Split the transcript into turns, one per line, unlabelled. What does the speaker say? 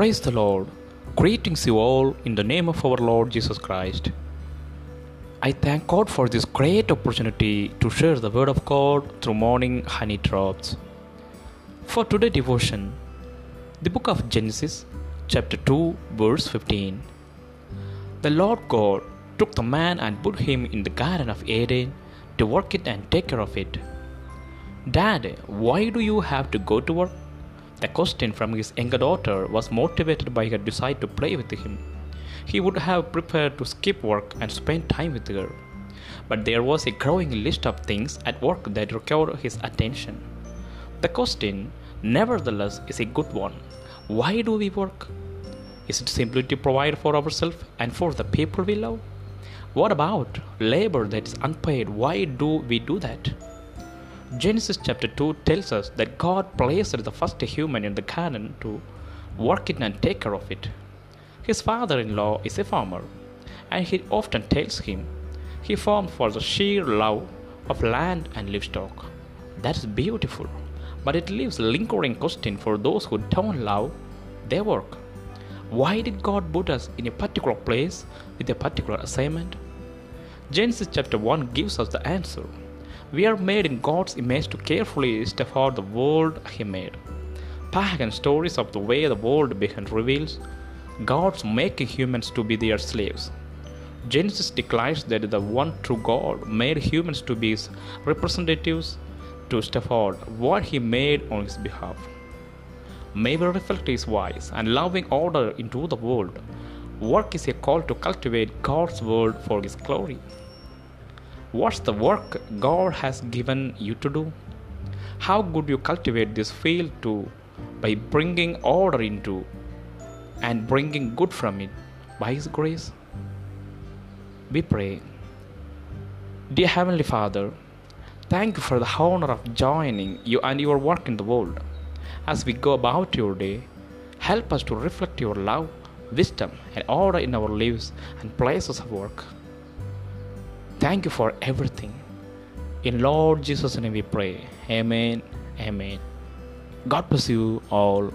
Praise the Lord. Greetings you all in the name of our Lord Jesus Christ. I thank God for this great opportunity to share the Word of God through morning honey drops. For today's devotion, the book of Genesis, chapter 2, verse 15. The Lord God took the man and put him in the Garden of Eden to work it and take care of it. Dad, why do you have to go to work? The question from his younger daughter was motivated by her desire to play with him. He would have preferred to skip work and spend time with her. But there was a growing list of things at work that required his attention. The question, nevertheless, is a good one. Why do we work? Is it simply to provide for ourselves and for the people we love? What about labor that is unpaid? Why do we do that? Genesis chapter 2 tells us that God placed the first human in the garden to work it and take care of it. His father in law is a farmer, and he often tells him he farmed for the sheer love of land and livestock. That is beautiful, but it leaves a lingering question for those who don't love their work. Why did God put us in a particular place with a particular assignment? Genesis chapter 1 gives us the answer. We are made in God's image to carefully steward the world He made. Pagan stories of the way the world began reveals God's making humans to be their slaves. Genesis declares that the one true God made humans to be His representatives to steward what He made on His behalf. May we reflect His wise and loving order into the world. Work is a call to cultivate God's word for His glory. What's the work God has given you to do? How could you cultivate this field too by bringing order into and bringing good from it by His grace? We pray. Dear Heavenly Father, thank you for the honor of joining you and your work in the world. As we go about your day, help us to reflect your love, wisdom, and order in our lives and places of work. Thank you for everything. In Lord Jesus' name we pray. Amen. Amen. God bless you all.